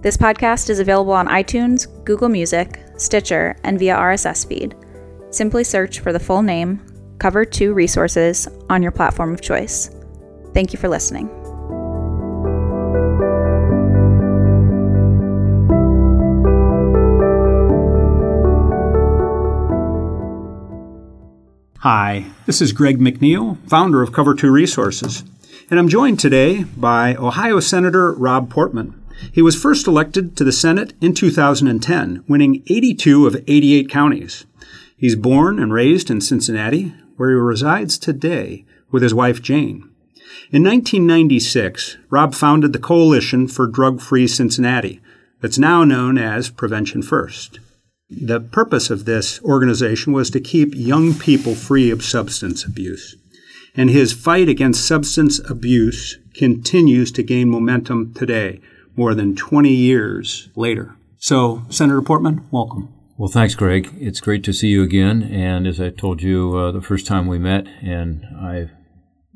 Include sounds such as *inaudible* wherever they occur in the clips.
This podcast is available on iTunes, Google Music, Stitcher, and via RSS feed. Simply search for the full name, Cover 2 Resources, on your platform of choice. Thank you for listening. Hi, this is Greg McNeil, founder of Cover 2 Resources, and I'm joined today by Ohio Senator Rob Portman. He was first elected to the Senate in 2010, winning 82 of 88 counties. He's born and raised in Cincinnati, where he resides today with his wife Jane. In 1996, Rob founded the Coalition for Drug Free Cincinnati, that's now known as Prevention First. The purpose of this organization was to keep young people free of substance abuse. And his fight against substance abuse continues to gain momentum today more than 20 years later. So, Senator Portman, welcome. Well, thanks, Greg. It's great to see you again. And as I told you uh, the first time we met, and I,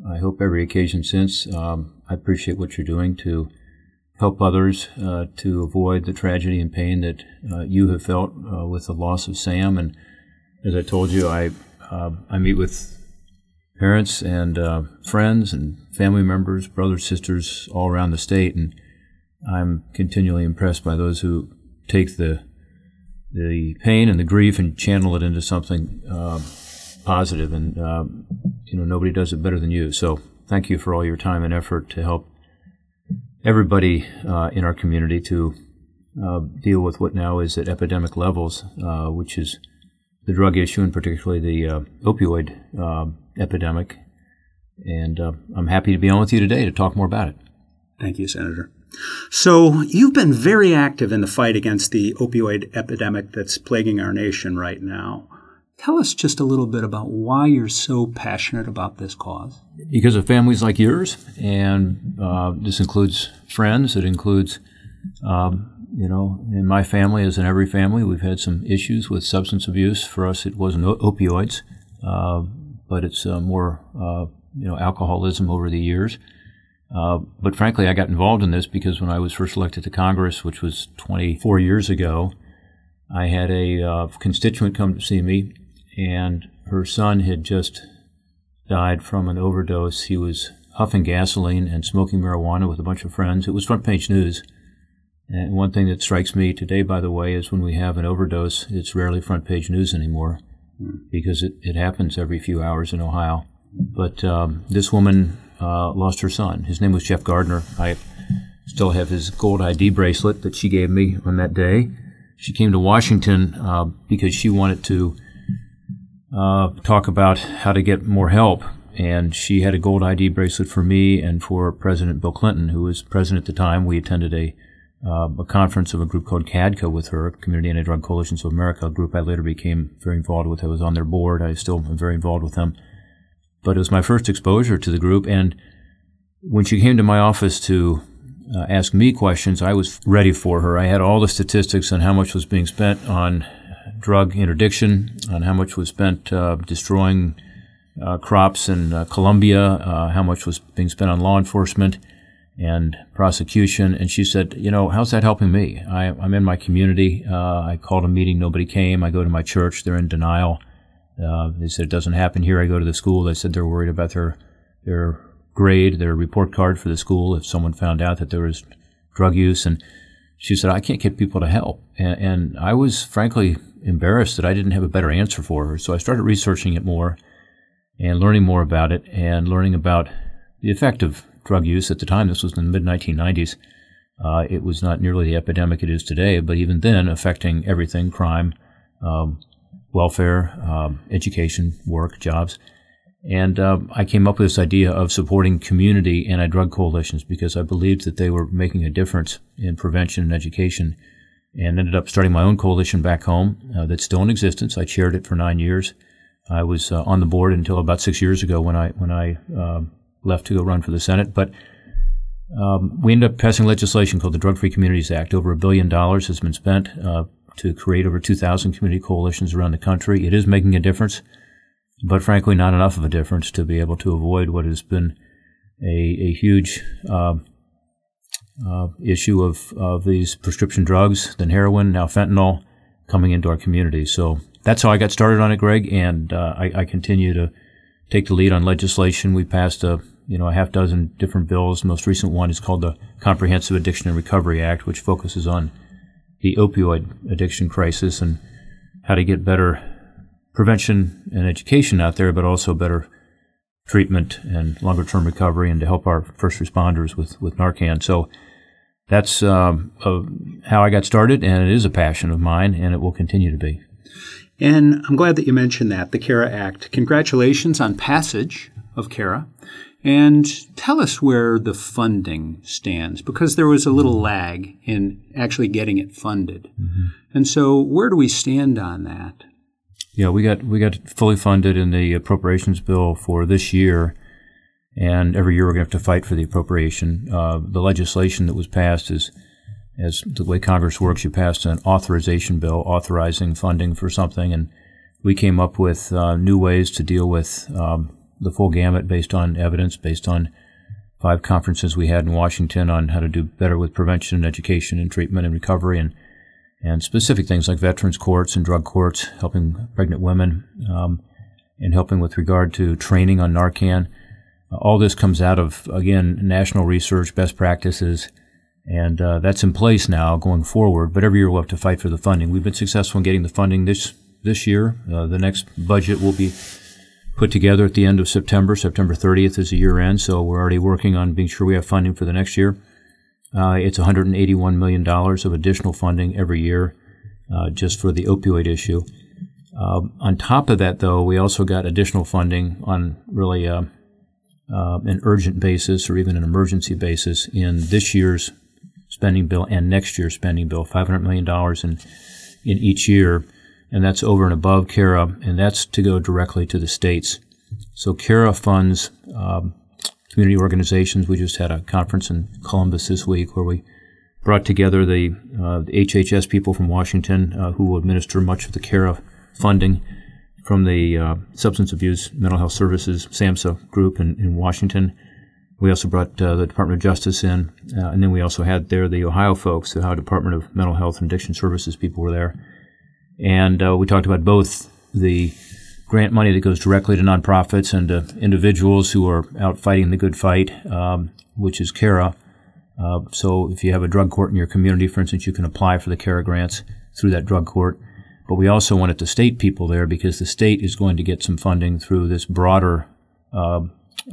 I hope every occasion since, um, I appreciate what you're doing to help others uh, to avoid the tragedy and pain that uh, you have felt uh, with the loss of Sam. And as I told you, I uh, I meet with parents and uh, friends and family members, brothers, sisters all around the state, and I'm continually impressed by those who take the the pain and the grief and channel it into something uh, positive. And um, you know, nobody does it better than you. So thank you for all your time and effort to help everybody uh, in our community to uh, deal with what now is at epidemic levels, uh, which is the drug issue and particularly the uh, opioid um, epidemic. And uh, I'm happy to be on with you today to talk more about it. Thank you, Senator. So, you've been very active in the fight against the opioid epidemic that's plaguing our nation right now. Tell us just a little bit about why you're so passionate about this cause. Because of families like yours, and uh, this includes friends, it includes, um, you know, in my family, as in every family, we've had some issues with substance abuse. For us, it wasn't opioids, uh, but it's uh, more, uh, you know, alcoholism over the years. Uh, but frankly, I got involved in this because when I was first elected to Congress, which was 24 years ago, I had a uh, constituent come to see me, and her son had just died from an overdose. He was huffing gasoline and smoking marijuana with a bunch of friends. It was front page news. And one thing that strikes me today, by the way, is when we have an overdose, it's rarely front page news anymore because it, it happens every few hours in Ohio. But um, this woman uh, lost her son. His name was Jeff Gardner. I still have his gold ID bracelet that she gave me on that day. She came to Washington uh, because she wanted to uh, talk about how to get more help. And she had a gold ID bracelet for me and for President Bill Clinton, who was president at the time. We attended a uh, a conference of a group called CADCA with her, Community Anti-Drug Coalitions of America, a group I later became very involved with. I was on their board. I still am very involved with them but it was my first exposure to the group. And when she came to my office to uh, ask me questions, I was ready for her. I had all the statistics on how much was being spent on drug interdiction, on how much was spent uh, destroying uh, crops in uh, Colombia, uh, how much was being spent on law enforcement and prosecution. And she said, You know, how's that helping me? I, am in my community. Uh, I called a meeting, nobody came. I go to my church, they're in denial. Uh, they said it doesn't happen here. I go to the school. They said they're worried about their their grade, their report card for the school if someone found out that there was drug use. And she said, I can't get people to help. And, and I was frankly embarrassed that I didn't have a better answer for her. So I started researching it more and learning more about it and learning about the effect of drug use at the time. This was in the mid 1990s. Uh, it was not nearly the epidemic it is today, but even then, affecting everything crime, um, welfare, um, education, work, jobs. And um, I came up with this idea of supporting community anti drug coalitions because I believed that they were making a difference in prevention and education. And ended up starting my own coalition back home uh, that's still in existence. I chaired it for nine years. I was uh, on the board until about six years ago when I when I um, left to go run for the Senate. But um, we ended up passing legislation called the Drug Free Communities Act. Over a billion dollars has been spent uh, to create over 2,000 community coalitions around the country. It is making a difference, but frankly, not enough of a difference to be able to avoid what has been a, a huge uh, uh, issue of, of these prescription drugs, then heroin, now fentanyl, coming into our community. So that's how I got started on it, Greg, and uh, I, I continue to take the lead on legislation. We passed a you know, a half dozen different bills. The most recent one is called the Comprehensive Addiction and Recovery Act, which focuses on the opioid addiction crisis and how to get better prevention and education out there, but also better treatment and longer term recovery and to help our first responders with, with Narcan. So that's um, uh, how I got started, and it is a passion of mine, and it will continue to be. And I'm glad that you mentioned that, the CARA Act. Congratulations on passage of CARA. And tell us where the funding stands, because there was a little lag in actually getting it funded. Mm-hmm. And so, where do we stand on that? Yeah, we got we got fully funded in the appropriations bill for this year, and every year we're going to have to fight for the appropriation. Uh, the legislation that was passed is, as the way Congress works, you passed an authorization bill authorizing funding for something, and we came up with uh, new ways to deal with. Um, the full gamut based on evidence, based on five conferences we had in Washington on how to do better with prevention and education and treatment and recovery and and specific things like veterans courts and drug courts, helping pregnant women, um, and helping with regard to training on Narcan. All this comes out of, again, national research, best practices, and uh, that's in place now going forward. But every year we'll have to fight for the funding. We've been successful in getting the funding this this year. Uh, the next budget will be put together at the end of September. September 30th is the year end, so we're already working on being sure we have funding for the next year. Uh, it's $181 million of additional funding every year uh, just for the opioid issue. Uh, on top of that, though, we also got additional funding on really uh, uh, an urgent basis or even an emergency basis in this year's spending bill and next year's spending bill, $500 million in, in each year and that's over and above CARA, and that's to go directly to the states. So CARA funds um, community organizations. We just had a conference in Columbus this week where we brought together the, uh, the HHS people from Washington uh, who will administer much of the CARA funding from the uh, Substance Abuse Mental Health Services SAMHSA group in, in Washington. We also brought uh, the Department of Justice in, uh, and then we also had there the Ohio folks, the Ohio Department of Mental Health and Addiction Services people were there. And uh, we talked about both the grant money that goes directly to nonprofits and to individuals who are out fighting the good fight, um, which is CARA. Uh, so if you have a drug court in your community, for instance, you can apply for the CARA grants through that drug court. But we also wanted the state people there because the state is going to get some funding through this broader uh,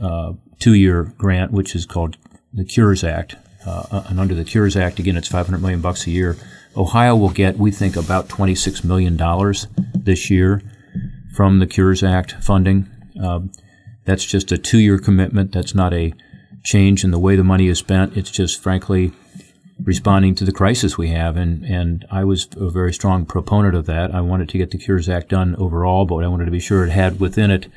uh, two-year grant, which is called the Cures Act. Uh, and under the Cures Act, again, it's 500 million bucks a year Ohio will get, we think, about $26 million this year from the Cures Act funding. Um, that's just a two year commitment. That's not a change in the way the money is spent. It's just, frankly, responding to the crisis we have. And, and I was a very strong proponent of that. I wanted to get the Cures Act done overall, but I wanted to be sure it had within it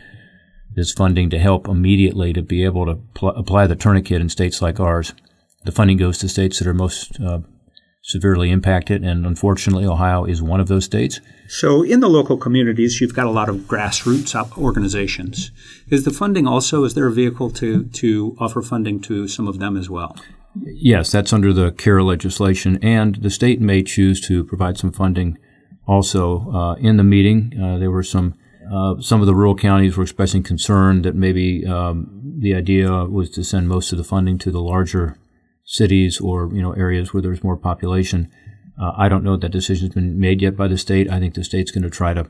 this funding to help immediately to be able to pl- apply the tourniquet in states like ours. The funding goes to states that are most uh, severely impacted, and unfortunately, Ohio is one of those states. So, in the local communities, you've got a lot of grassroots organizations. Is the funding also, is there a vehicle to, to offer funding to some of them as well? Yes, that's under the CARA legislation, and the state may choose to provide some funding also. Uh, in the meeting, uh, there were some uh, some of the rural counties were expressing concern that maybe um, the idea was to send most of the funding to the larger cities or you know areas where there's more population. Uh, I don't know that decision's been made yet by the state. I think the state's going to try to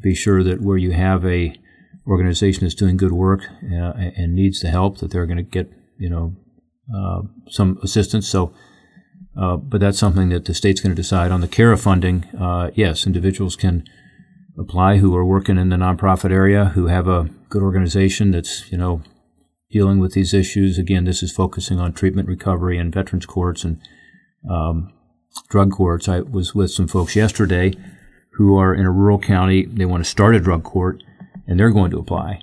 be sure that where you have a organization that's doing good work uh, and needs the help, that they're going to get you know uh, some assistance. So, uh, but that's something that the state's going to decide on the CARA funding. Uh, yes, individuals can apply who are working in the nonprofit area who have a good organization that's you know dealing with these issues. Again, this is focusing on treatment recovery and veterans courts and um, drug courts. I was with some folks yesterday who are in a rural county. They want to start a drug court, and they're going to apply.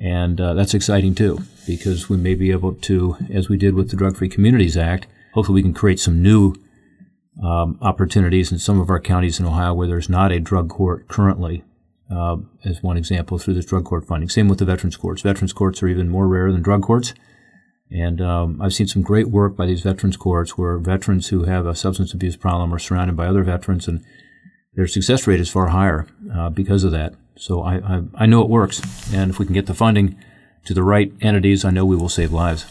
And uh, that's exciting too, because we may be able to, as we did with the Drug Free Communities Act, hopefully we can create some new um, opportunities in some of our counties in Ohio where there's not a drug court currently, uh, as one example, through this drug court funding. Same with the veterans courts. Veterans courts are even more rare than drug courts. And um, I've seen some great work by these veterans courts where veterans who have a substance abuse problem are surrounded by other veterans, and their success rate is far higher uh, because of that. So I, I, I know it works. And if we can get the funding to the right entities, I know we will save lives.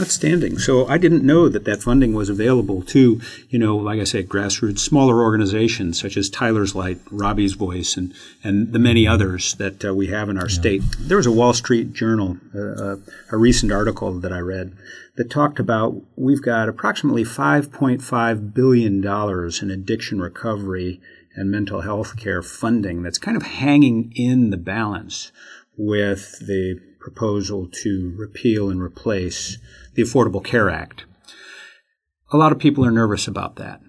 Outstanding. So I didn't know that that funding was available to, you know, like I said, grassroots, smaller organizations such as Tyler's Light, Robbie's Voice, and, and the many others that uh, we have in our yeah. state. There was a Wall Street Journal, uh, uh, a recent article that I read that talked about we've got approximately $5.5 billion in addiction recovery and mental health care funding that's kind of hanging in the balance with the proposal to repeal and replace the Affordable Care Act. A lot of people are nervous about that.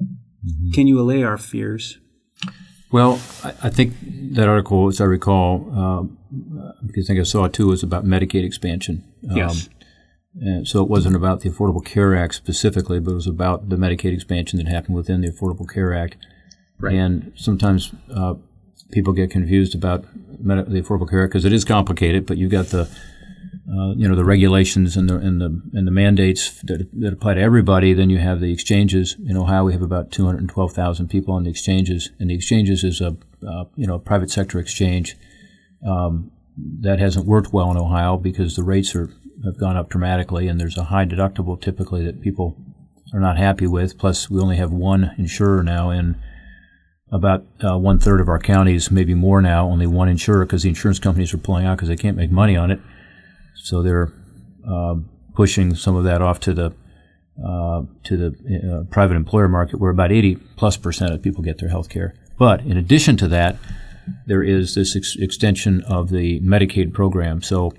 Mm-hmm. Can you allay our fears? Well, I, I, think that article, as I recall, um, because I think I saw it too, was about Medicaid expansion. Um, yes. And so it wasn't about the Affordable Care Act specifically, but it was about the Medicaid expansion that happened within the Affordable Care Act. Right. And sometimes uh, people get confused about med- the Affordable Care Act because it is complicated, but you've got the uh, you know the regulations and the and the and the mandates that, that apply to everybody. Then you have the exchanges. In Ohio, we have about 212,000 people on the exchanges, and the exchanges is a uh, you know private sector exchange um, that hasn't worked well in Ohio because the rates are have gone up dramatically, and there's a high deductible typically that people are not happy with. Plus, we only have one insurer now in about uh, one third of our counties, maybe more now. Only one insurer because the insurance companies are pulling out because they can't make money on it. So they're uh, pushing some of that off to the uh, to the uh, private employer market, where about 80 plus percent of people get their health care. But in addition to that, there is this ex- extension of the Medicaid program. So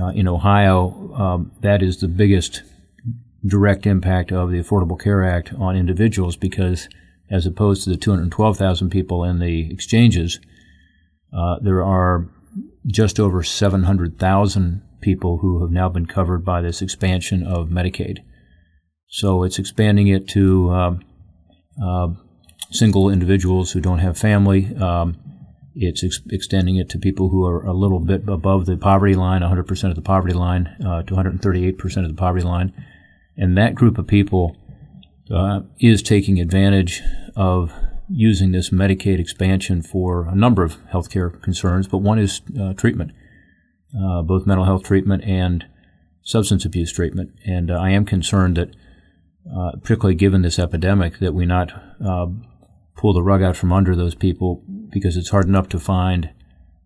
uh, in Ohio, um, that is the biggest direct impact of the Affordable Care Act on individuals because, as opposed to the 212,000 people in the exchanges, uh, there are just over 700,000 people who have now been covered by this expansion of Medicaid. So it's expanding it to um, uh, single individuals who don't have family. Um, it's ex- extending it to people who are a little bit above the poverty line, 100% of the poverty line, uh, to 138% of the poverty line. And that group of people uh, is taking advantage of using this Medicaid expansion for a number of healthcare concerns, but one is uh, treatment uh, both mental health treatment and substance abuse treatment. And uh, I am concerned that, uh, particularly given this epidemic, that we not uh, pull the rug out from under those people because it's hard enough to find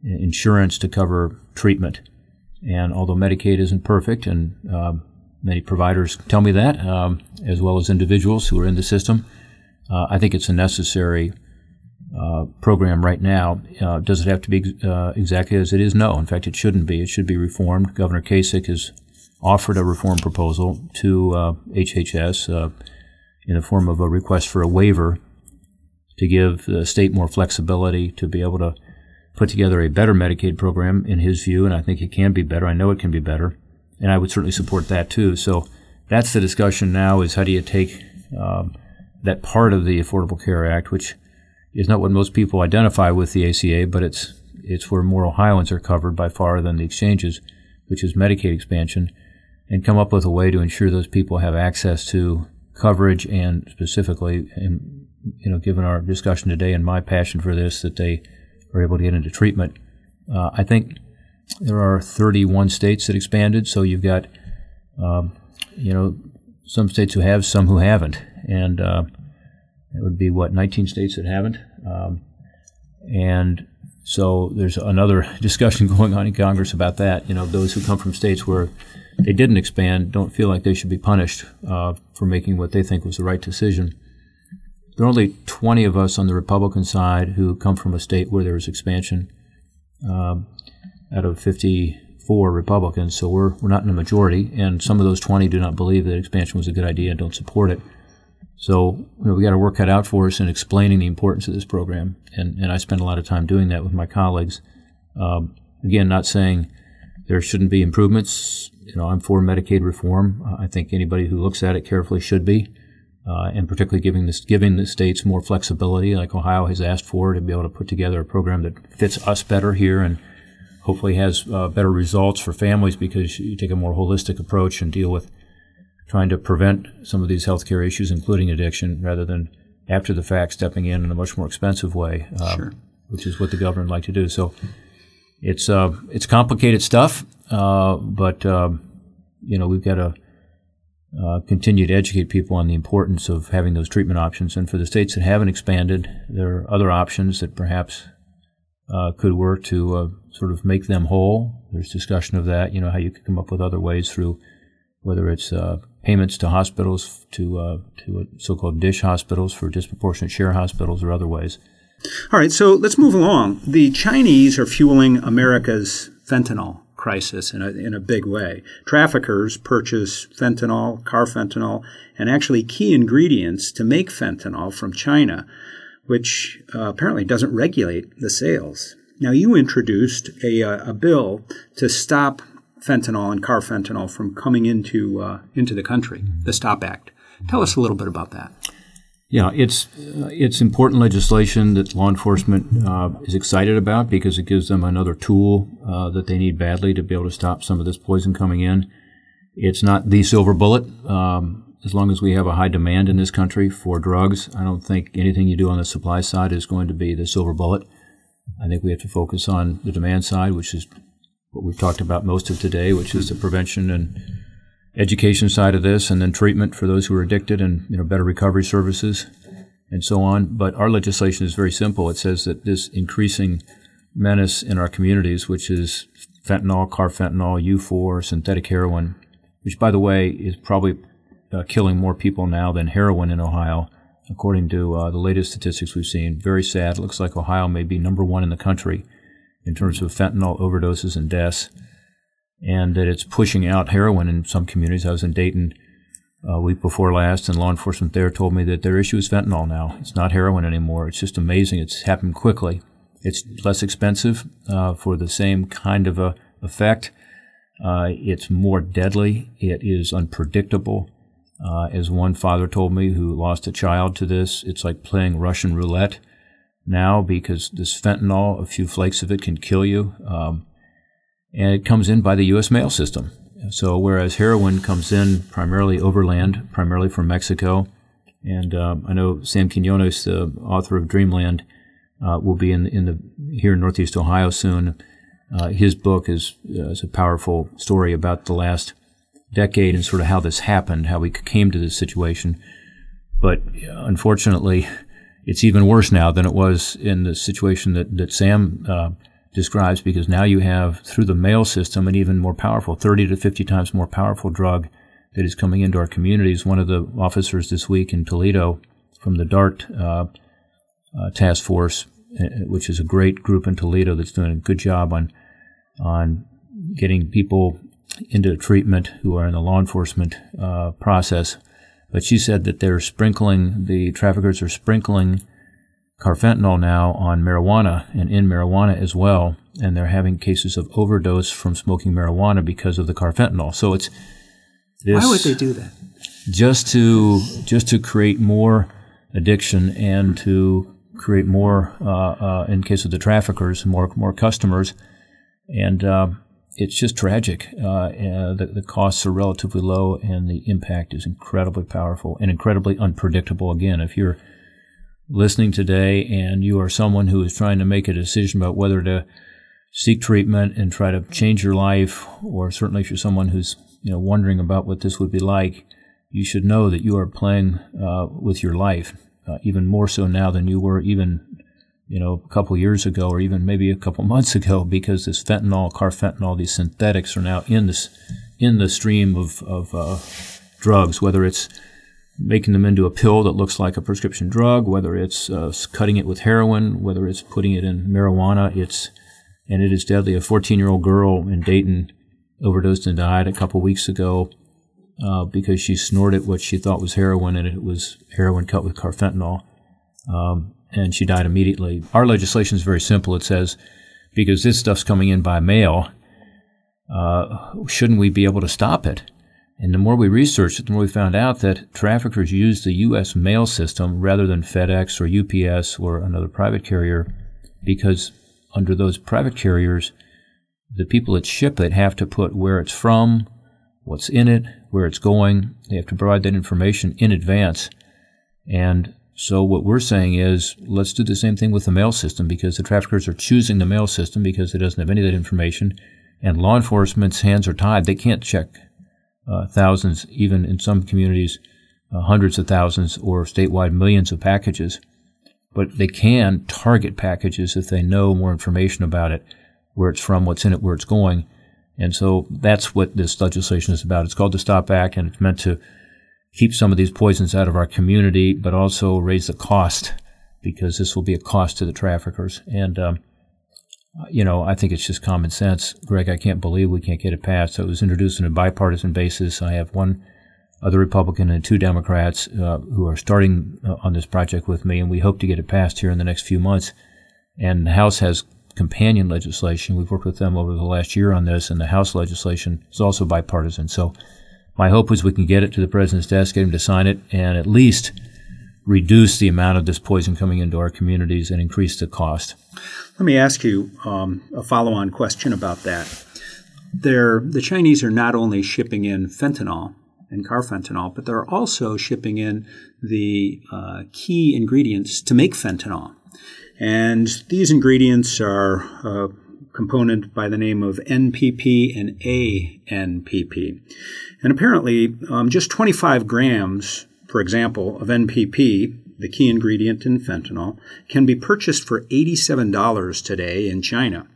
insurance to cover treatment. And although Medicaid isn't perfect, and um, many providers tell me that, um, as well as individuals who are in the system, uh, I think it's a necessary uh, program right now. Uh, does it have to be uh, exactly as it is? No. In fact, it shouldn't be. It should be reformed. Governor Kasich has offered a reform proposal to HHS uh, uh, in the form of a request for a waiver to give the state more flexibility to be able to put together a better Medicaid program, in his view, and I think it can be better. I know it can be better, and I would certainly support that too. So that's the discussion now: is how do you take um, that part of the Affordable Care Act, which is not what most people identify with the ACA, but it's it's where more Ohioans are covered by far than the exchanges, which is Medicaid expansion, and come up with a way to ensure those people have access to coverage and specifically, and, you know, given our discussion today and my passion for this, that they are able to get into treatment. Uh, I think there are 31 states that expanded, so you've got, um, you know, some states who have, some who haven't, and uh, it would be what 19 states that haven't, um, and so there's another *laughs* discussion going on in Congress about that. You know, those who come from states where they didn't expand don't feel like they should be punished uh, for making what they think was the right decision. There are only 20 of us on the Republican side who come from a state where there was expansion um, out of 54 Republicans, so we're, we're not in a majority, and some of those 20 do not believe that expansion was a good idea and don't support it. So you know, we got to work cut out for us in explaining the importance of this program, and, and I spend a lot of time doing that with my colleagues. Um, again, not saying there shouldn't be improvements. You know, I'm for Medicaid reform. I think anybody who looks at it carefully should be, uh, and particularly giving this giving the states more flexibility, like Ohio has asked for, to be able to put together a program that fits us better here and hopefully has uh, better results for families because you take a more holistic approach and deal with trying to prevent some of these healthcare issues, including addiction, rather than after the fact stepping in in a much more expensive way, um, sure. which is what the government like to do. So it's uh, it's complicated stuff, uh, but um, you know we've got to uh, continue to educate people on the importance of having those treatment options. And for the states that haven't expanded, there are other options that perhaps uh, could work to uh, sort of make them whole. There's discussion of that. You know how you could come up with other ways through whether it's uh, payments to hospitals, to uh, to so-called DSH hospitals for disproportionate share hospitals, or other ways. All right, so let's move along. The Chinese are fueling America's fentanyl crisis in a, in a big way. Traffickers purchase fentanyl, carfentanil, and actually key ingredients to make fentanyl from China, which uh, apparently doesn't regulate the sales. Now, you introduced a, uh, a bill to stop fentanyl and carfentanil from coming into uh, into the country, the Stop Act. Tell us a little bit about that. Yeah, it's uh, it's important legislation that law enforcement uh, is excited about because it gives them another tool uh, that they need badly to be able to stop some of this poison coming in. It's not the silver bullet. Um, as long as we have a high demand in this country for drugs, I don't think anything you do on the supply side is going to be the silver bullet. I think we have to focus on the demand side, which is what we've talked about most of today, which is the prevention and education side of this, and then treatment for those who are addicted, and you know better recovery services, and so on. But our legislation is very simple. It says that this increasing menace in our communities, which is fentanyl, carfentanil, U4, synthetic heroin, which by the way is probably uh, killing more people now than heroin in Ohio, according to uh, the latest statistics we've seen. Very sad. It looks like Ohio may be number one in the country in terms of fentanyl overdoses and deaths, and that it's pushing out heroin in some communities. I was in Dayton a uh, week before last, and law enforcement there told me that their issue is fentanyl now. It's not heroin anymore. It's just amazing. It's happened quickly. It's less expensive uh, for the same kind of a effect. Uh, it's more deadly. It is unpredictable. Uh, as one father told me who lost a child to this, it's like playing Russian roulette now because this fentanyl, a few flakes of it can kill you. Um, and it comes in by the U.S. mail system. So whereas heroin comes in primarily overland, primarily from Mexico, and um, I know Sam Quinones, the author of Dreamland, uh, will be in in the here in Northeast Ohio soon. Uh, his book is, uh, is a powerful story about the last decade and sort of how this happened, how we came to this situation. But uh, unfortunately, it's even worse now than it was in the situation that, that Sam uh, describes because now you have, through the mail system, an even more powerful, 30 to 50 times more powerful drug that is coming into our communities. One of the officers this week in Toledo from the DART uh, uh, task force, uh, which is a great group in Toledo that's doing a good job on on getting people into treatment who are in the law enforcement uh, process but she said that they're sprinkling, the traffickers are sprinkling carfentanil now on marijuana and in marijuana as well. And they're having cases of overdose from smoking marijuana because of the carfentanil. So it's this, why would they do that? Just to just to create more addiction and to create more, uh, uh, in case of the traffickers, more more customers, and uh, it's just tragic. Uh, the, the, costs are relatively low, and the impact is incredibly powerful and incredibly unpredictable. Again, if you're listening today and you are someone who is trying to make a decision about whether to seek treatment and try to change your life, or certainly if you're someone who's you know wondering about what this would be like, you should know that you are playing uh, with your life, uh, even more so now than you were even you know, a couple years ago or even maybe a couple *laughs* months ago because this fentanyl, carfentanil, these synthetics are now in this in the stream of, of uh, drugs, whether it's making them into a pill that looks like a prescription drug, whether it's uh, cutting it with heroin, whether it's putting it in marijuana, it's and it is deadly. A 14-year-old girl in Dayton overdosed and died a couple weeks ago uh, because she snorted what she thought was heroin, and it was heroin cut with carfentanil. Um, and she died immediately. Our legislation is very simple. It says, because this stuff's coming in by mail, uh, shouldn't we be able to stop it? And the more we researched it, the more we found out that traffickers use the U.S. mail system rather than FedEx or UPS or another private carrier because under those private carriers, the people that ship it have to put where it's from, what's in it, where it's going. They have to provide that information in advance. And so what we're saying is let's do the same thing with the mail system because the traffickers are choosing the mail system because it doesn't have any of that information, and law enforcement's hands are tied. They can't check uh, thousands, even in some communities, uh, hundreds of thousands or statewide millions of packages. But they can target packages if they know more information about it, where it's from, what's in it, where it's going. And so that's what this legislation is about. It's called the Stop Act, and it's meant to keep some of these poisons out of our community, but also raise the cost because this will be a cost to the traffickers. And, um, you know, I think it's just common sense. Greg, I can't believe we can't get it passed. So it was introduced on a bipartisan basis. I have one other Republican and two Democrats uh, who are starting uh, on this project with me, and we hope to get it passed here in the next few months. And the House has companion legislation. We've worked with them over the last year on this, and the House legislation is also bipartisan. So my hope was we can get it to the president's desk, get him to sign it, and at least reduce the amount of this poison coming into our communities and increase the cost. Let me ask you um, a follow on question about that. They're, the Chinese are not only shipping in fentanyl and carfentanil, but they're also shipping in the uh, key ingredients to make fentanyl. And these ingredients are a uh, component by the name of NPP and ANPP. And apparently, um, just 25 grams, for example, of NPP, the key ingredient in fentanyl, can be purchased for $87 today in China.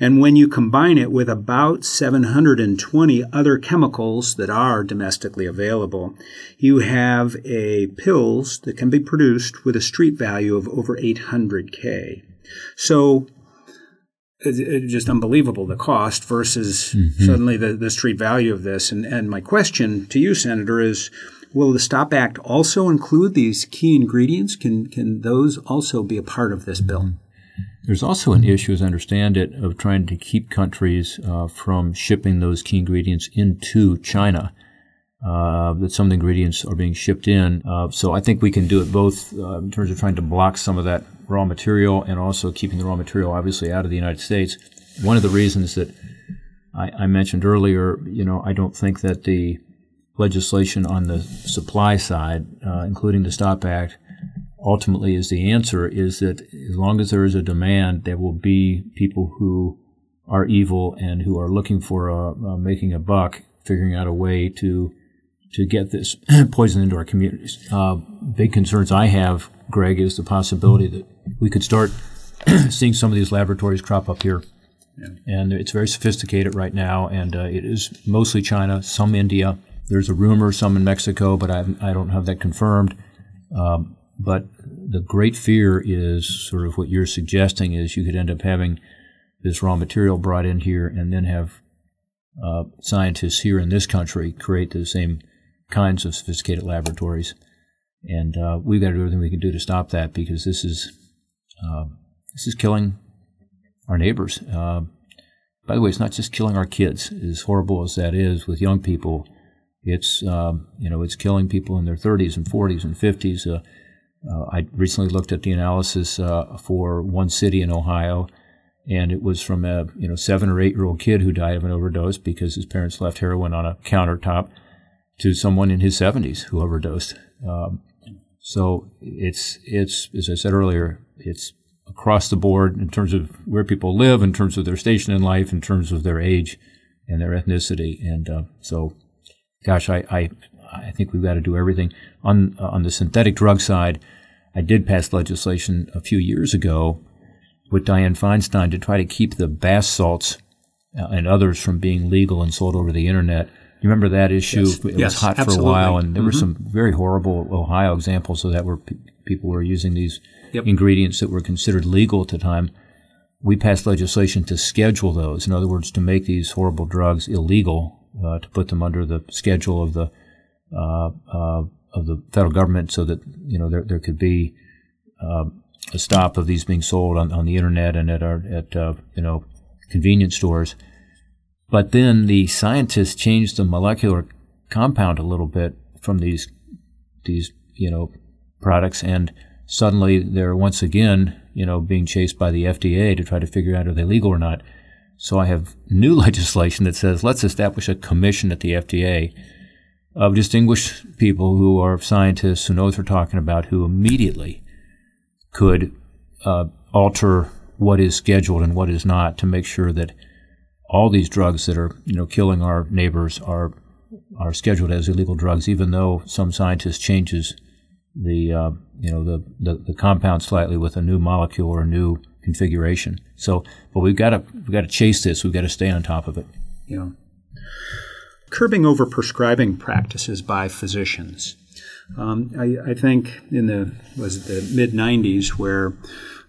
And when you combine it with about 720 other chemicals that are domestically available, you have a pills that can be produced with a street value of over 800k. So it's just unbelievable the cost versus mm-hmm. suddenly the, the street value of this. And, and my question to you, Senator, is will the STOP Act also include these key ingredients? Can, can those also be a part of this bill? Mm-hmm. There's also an issue, as I understand it, of trying to keep countries uh, from shipping those key ingredients into China. Uh, that some of the ingredients are being shipped in. Uh, so I think we can do it both uh, in terms of trying to block some of that raw material and also keeping the raw material obviously out of the United States. One of the reasons that I, I mentioned earlier, you know, I don't think that the legislation on the supply side, uh, including the Stop Act, ultimately is the answer is that as long as there is a demand, there will be people who are evil and who are looking for a, uh, making a buck, figuring out a way to to get this *clears throat* poison into our communities. Uh, big concerns I have, Greg, is the possibility that we could start *clears throat* seeing some of these laboratories crop up here. Yeah. And it's very sophisticated right now, and uh, it is mostly China, some India. There's a rumor, some in Mexico, but I, I don't have that confirmed. Um, but the great fear is sort of what you're suggesting is you could end up having this raw material brought in here and then have uh, scientists here in this country create the same kinds of sophisticated laboratories. And uh, we've got to do everything we can do to stop that because this is uh, this is killing our neighbors. Uh, by the way, it's not just killing our kids. As horrible as that is with young people, it's um, you know it's killing people in their 30s and 40s and 50s. Uh, uh, I recently looked at the analysis uh, for one city in Ohio, and it was from a you know seven or eight year old kid who died of an overdose because his parents left heroin on a countertop to someone in his 70s who overdosed. Um, so it's it's as I said earlier, it's across the board in terms of where people live, in terms of their station in life, in terms of their age and their ethnicity. And uh, so, gosh, I, I I think we've got to do everything on on the synthetic drug side. I did pass legislation a few years ago with Dianne Feinstein to try to keep the bath salts uh, and others from being legal and sold over the internet. You remember that issue? Yes. It yes, was hot absolutely. for a while, and there mm-hmm. were some very horrible Ohio examples of that where p- people were using these yep. ingredients that were considered legal at the time. We passed legislation to schedule those. In other words, to make these horrible drugs illegal, uh, to put them under the schedule of the uh, uh, of the federal government, so that you know there there could be um, a stop of these being sold on, on the internet and at our at uh, you know convenience stores. But then the scientists changed the molecular compound a little bit from these these you know products, and suddenly they're once again you know being chased by the FDA to try to figure out are they legal or not. So I have *laughs* new legislation that says let's establish a commission at the FDA of distinguished people who are scientists who know what they're talking about, who immediately could uh, alter what is scheduled and what is not to make sure that all these drugs that are you know killing our neighbors are are scheduled as illegal drugs, even though some scientist changes the uh, you know the, the, the compound slightly with a new molecule or a new configuration. So, but we've got to we've got to chase this. We've got to stay on top of it. Yeah. Curbing overprescribing practices by physicians. Um, I, I, think in the was the mid '90s where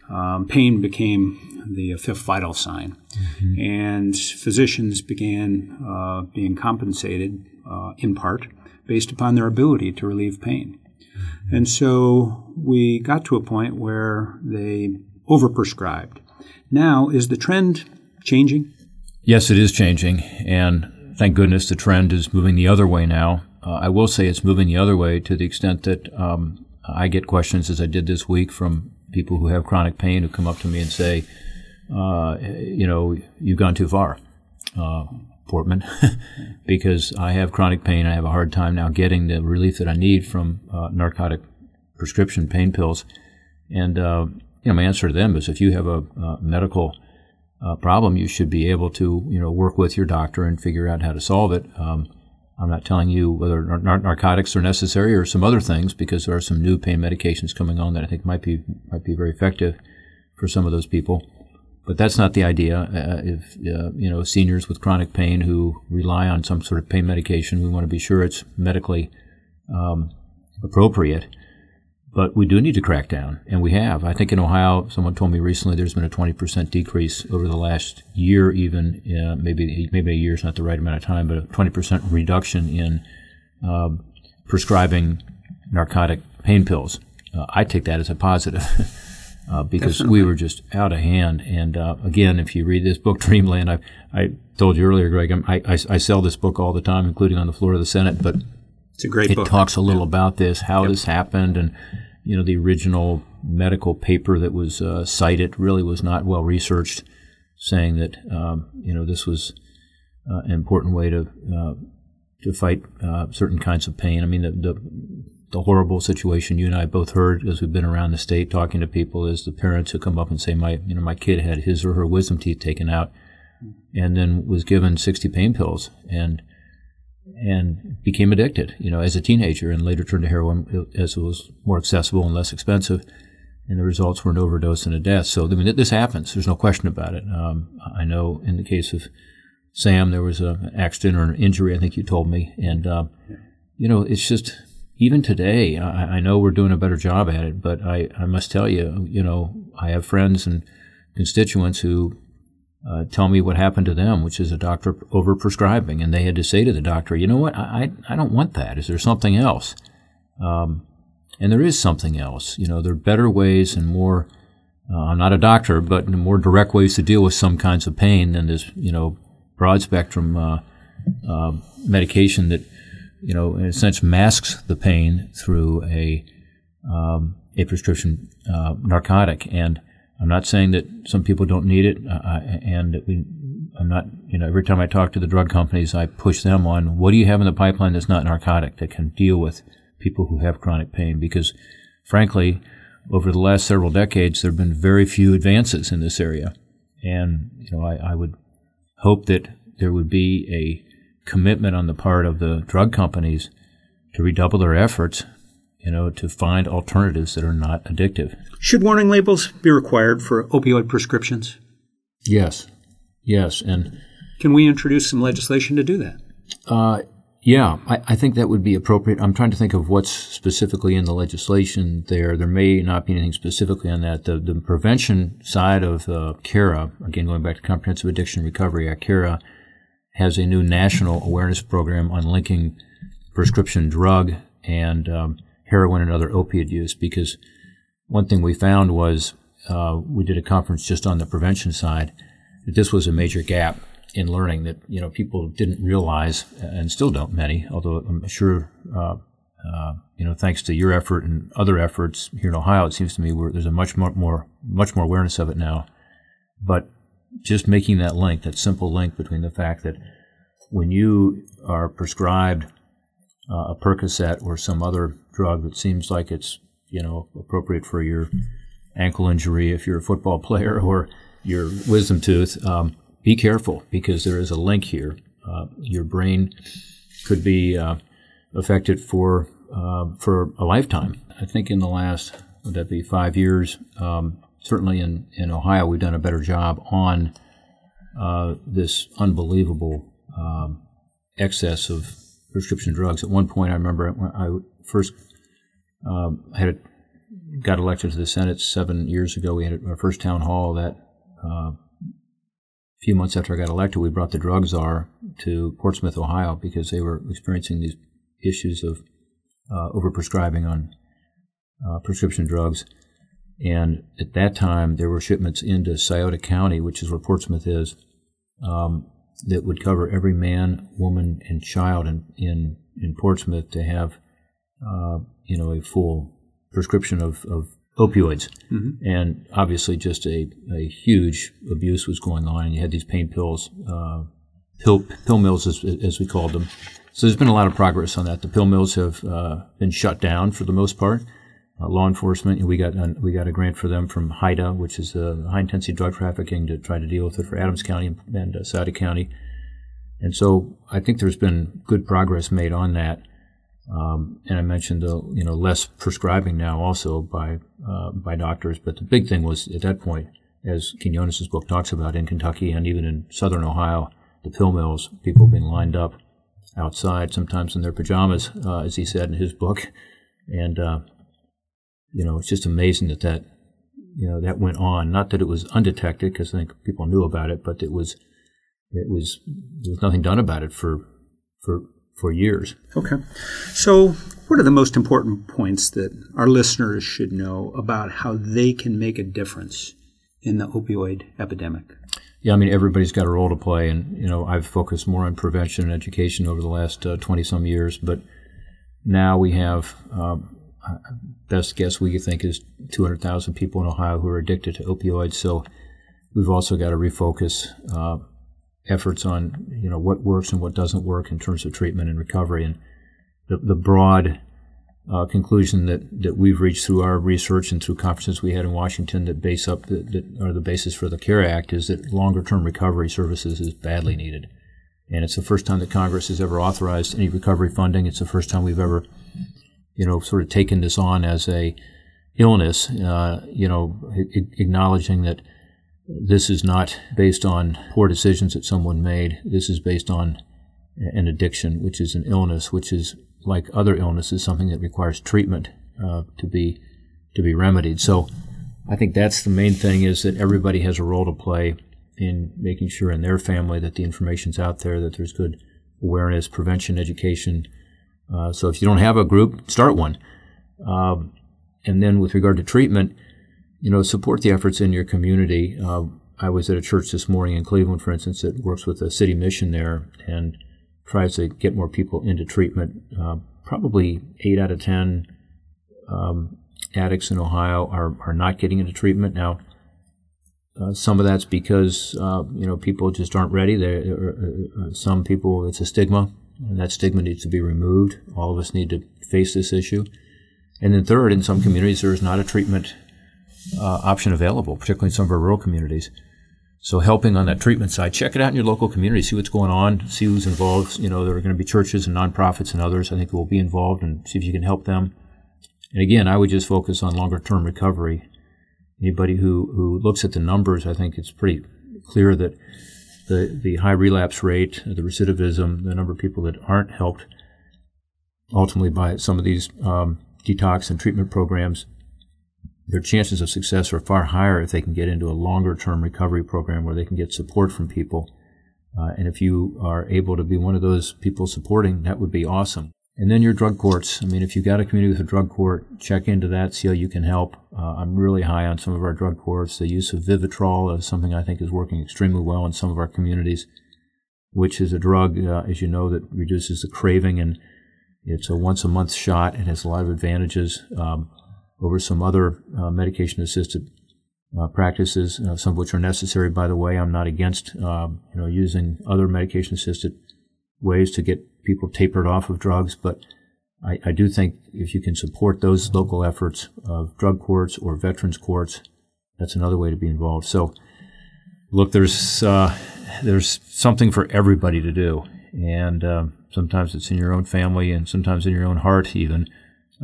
um, pain became the fifth vital sign, mm-hmm. and physicians began uh, being compensated uh, in part based upon their ability to relieve pain. Mm-hmm. And so we got to a point where they overprescribed. Now, is the trend changing? Yes, it is changing, and thank goodness the trend is moving the other way now. Uh, I will say it's moving the other way to the extent that um, I get questions, as I did this week, from people who have chronic pain who come up to me and say, uh, you know, you've gone too far, uh, Portman, *laughs* because I have chronic pain. I have a hard time now getting the relief that I need from uh, narcotic prescription pain pills. And, uh, you know, my answer to them is if you have a, a medical uh, problem, you should be able to, you know, work with your doctor and figure out how to solve it. Um, I'm not telling you whether nar- narcotics are necessary or some other things because there are some new pain medications coming on that I think might be might be very effective for some of those people. But that's not the idea. Uh, if uh, you know seniors with chronic pain who rely on some sort of pain medication, we want to be sure it's medically um, appropriate. But we do need to crack down, and we have. I think in Ohio, someone told me recently there's been a 20% decrease over the last year, even uh, maybe maybe a year is not the right amount of time, but a 20% reduction in um, prescribing narcotic pain pills. Uh, I take that as a positive *laughs* uh, because Definitely. we were just out of hand. And uh, again, if you read this book, *laughs* Dreamland, I, I told you earlier, Greg, I, I, I sell this book all the time, including on the floor of the Senate, but it's a great it book. talks a little about this, how yep. this happened, and you know the original medical paper that was uh, cited really was not well researched, saying that um, you know this was uh, an important way to uh, to fight uh, certain kinds of pain. I mean the, the the horrible situation you and I both heard as we've been around the state talking to people is the parents who come up and say my you know my kid had his or her wisdom teeth taken out, and then was given sixty pain pills and and became addicted, you know, as a teenager, and later turned to heroin as it was more accessible and less expensive. And the results were an overdose and a death. So, I mean, this happens. There's no question about it. Um, I know in the case of Sam, there was an accident or an injury, I think you told me. And, uh, you know, it's just, even today, I, I, know we're doing a better job at it, but I, I must tell you, you know, I have friends and constituents who uh, tell me what happened to them, which is a doctor overprescribing, and they had to say to the doctor, "You know what? I I don't want that. Is there something else?" Um, and there is something else. You know, there are better ways and more. Uh, I'm not a doctor, but more direct ways to deal with some kinds of pain than this, you know, broad spectrum uh, uh, medication that, you know, in a sense masks the pain through a um, a prescription uh, narcotic. And I'm not saying that some people don't need it, uh, and we, I'm not, you know, every time I talk to the drug companies, I push them on what do you have in the pipeline that's not narcotic that can deal with people who have chronic pain? Because, frankly, over the last several decades, there have been very few advances in this area, and you know, I, I would hope that there would be a commitment on the part of the drug companies to redouble their efforts, you know, to find alternatives that are not addictive. Should warning labels be required for opioid prescriptions? Yes, yes, and can we introduce some legislation to do that? Uh, yeah, I, I, think that would be appropriate. I'm trying to think of what's specifically in the legislation there. There may not be anything specifically on that. The, the prevention side of uh, CARA, again, going back to Comprehensive Addiction Recovery Act, CARA has a new national awareness program on linking prescription drug and um, heroin and other opiate use because one thing we found was uh, we did a conference just on the prevention side that this was a major gap in learning that you know people didn't realize and still don't many. Although I'm sure uh, uh, you know thanks to your effort and other efforts here in Ohio, it seems to me there's a much more, more much more awareness of it now. But just making that link, that simple link between the fact that when you are prescribed uh, a Percocet or some other drug that seems like it's you know appropriate for your ankle injury if you're a football *laughs* player or your wisdom tooth. Um, be careful because there is a link here. Uh, your brain could be uh, affected for uh, for a lifetime. I think in the last would that be five years? Um, certainly in, in Ohio, we've done a better job on uh, this unbelievable um, excess of prescription drugs. At one point, I remember when I first um, had a, got elected to the Senate seven years ago. We had our first town hall that uh, few months after I got elected, we brought the drug czar to Portsmouth, Ohio, because they were experiencing these issues of uh, overprescribing on uh, prescription drugs. And at that time, there were shipments into Scioto County, which is where Portsmouth is, um, that would cover every man, woman, and child in in, in Portsmouth to have, uh, you know, a full prescription of, of opioids. Mm-hmm. And obviously, just a, a huge abuse was going on. And you had these pain pills, uh, pill, pill mills, as, as, we called them. So there's been a lot of progress on that. The pill mills have uh, been shut down for the most part. Uh, law enforcement, we got we got a grant for them from HIDTA, which is uh, high intensity drug trafficking, to try to deal with it for Adams County and, and uh, County. And so I think there's been good progress made on that. Um, and I mentioned the you know less prescribing now also by uh, by doctors. But the big thing was at that point, as Quinones's book talks about in Kentucky and even in southern Ohio, the pill mills, people being lined up outside, sometimes in their pajamas, uh, as he said in his book, and uh, you know it's just amazing that that you know that went on. Not that it was undetected, because I think people knew about it, but it was it was there was nothing done about it for for for years. Okay. So, what are the most important points that our listeners should know about how they can make a difference in the opioid epidemic? Yeah, I mean, everybody's got a role to play. And, you know, I've focused more on prevention and education over the last 20 uh, some years. But now we have, uh, best guess we think is 200,000 people in Ohio who are addicted to opioids. So we've also got to refocus. Uh, efforts on you know what works and what doesn't work in terms of treatment and recovery, and the, the broad uh, conclusion that, that we've reached through our research and through conferences we had in Washington that base up that, that are the basis for the CARA Act is that longer term recovery services is badly needed. And it's the first time that Congress has ever authorized any recovery funding. It's the first time we've ever, you know, sort of taken this on as a illness, uh, you know, acknowledging that this is not based on poor decisions that someone made. This is based on an addiction, which is an illness, which is like other illnesses, something that requires treatment uh, to be to be remedied. So, I think that's the main thing: is that everybody has a role to play in making sure in their family that the information's out there, that there's good awareness, prevention, education. Uh, so, if you don't have a group, start one. Um, and then, with regard to treatment, you know, support the efforts in your community. Uh, I was at a church this morning in Cleveland, for instance, that works with a city mission there and tries to get more people into treatment. Uh, probably eight out of ten um, addicts in Ohio are, are not getting into treatment now. Uh, some of that's because uh, you know people just aren't ready. There, uh, some people it's a stigma, and that stigma needs to be removed. All of us need to face this issue. And then third, in some communities, there is not a treatment uh, option available, particularly in some of our rural communities. So helping on that treatment side, check it out in your local community, see what's going on, see who's involved. You know, there are going to be churches and nonprofits and others I think who will be involved and see if you can help them. And again, I would just focus on longer term recovery. Anybody who, who looks at the numbers, I think it's pretty clear that the, the high relapse rate, the recidivism, the number of people that aren't helped ultimately by some of these um, detox and treatment programs, their chances of success are far higher if they can get into a longer term recovery program where they can get support from people. Uh, and if you are able to be one of those people supporting, that would be awesome. And then your drug courts. I mean, if you've got a community with a drug court, check into that, see how you can help. Uh, I'm really high on some of our drug courts. The use of Vivitrol is something I think is working extremely well in some of our communities, which is a drug, uh, as you know, that reduces the craving and it's a once a month shot. It has a lot of advantages um, over some other uh, medication assisted uh, practices, uh, some of which are necessary, by the way. I'm not against um, you know using other medication assisted ways to get people tapered off of drugs, but I, I, do think if you can support those local efforts of drug courts or veterans courts, that's another way to be involved. So, look, there's uh, there's something for everybody to do, and um, sometimes it's in your own family, and sometimes in your own heart, even.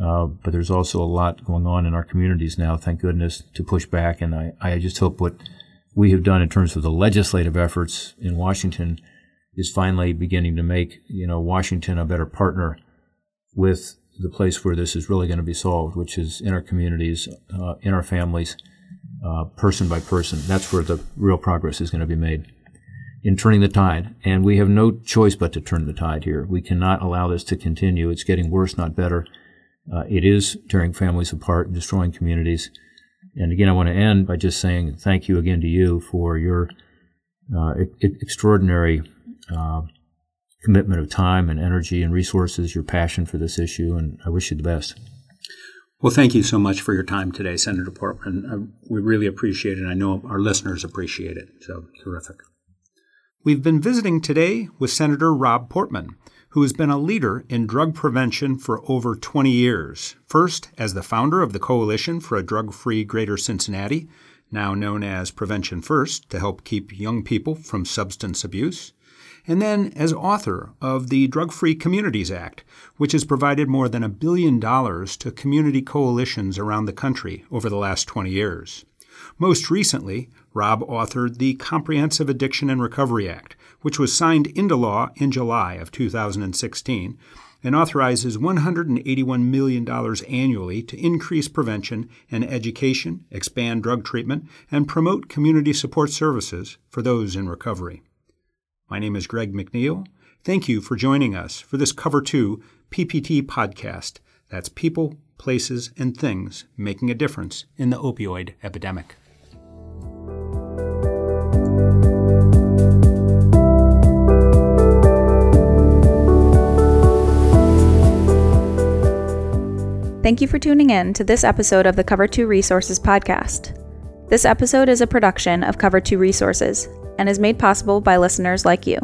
Uh, but there's also a lot going on in our communities now, thank goodness, to push back. And I, I just hope what we have done in terms of the legislative efforts in Washington is finally beginning to make you know Washington a better partner with the place where this is really going to be solved, which is in our communities, uh, in our families, uh, person by person. That's where the real progress is going to be made in turning the tide. And we have no choice but to turn the tide here. We cannot allow this to continue. It's getting worse, not better. Uh, it is tearing families apart and destroying communities. And again, I want to end by just saying thank you again to you for your uh, extraordinary uh, commitment of time and energy and resources, your passion for this issue, and I wish you the best. Well, thank you so much for your time today, Senator Portman. Uh, we really appreciate it. I know our listeners appreciate it. So terrific. We've been visiting today with Senator Rob Portman, who has been a leader in drug prevention for over 20 years. First, as the founder of the Coalition for a Drug Free Greater Cincinnati, now known as Prevention First, to help keep young people from substance abuse and then as author of the Drug Free Communities Act, which has provided more than a billion dollars to community coalitions around the country over the last 20 years. Most recently, Rob authored the Comprehensive Addiction and Recovery Act, which was signed into law in July of 2016 and authorizes $181 million annually to increase prevention and education, expand drug treatment, and promote community support services for those in recovery. My name is Greg McNeil. Thank you for joining us for this Cover 2 PPT podcast. That's people, places, and things making a difference in the opioid epidemic. Thank you for tuning in to this episode of the Cover 2 Resources podcast. This episode is a production of Cover 2 Resources and is made possible by listeners like you.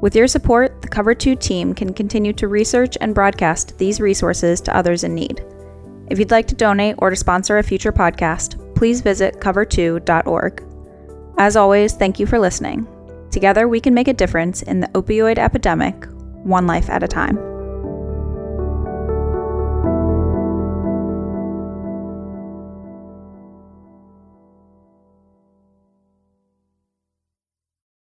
With your support, the Cover 2 team can continue to research and broadcast these resources to others in need. If you'd like to donate or to sponsor a future podcast, please visit cover2.org. As always, thank you for listening. Together, we can make a difference in the opioid epidemic, one life at a time.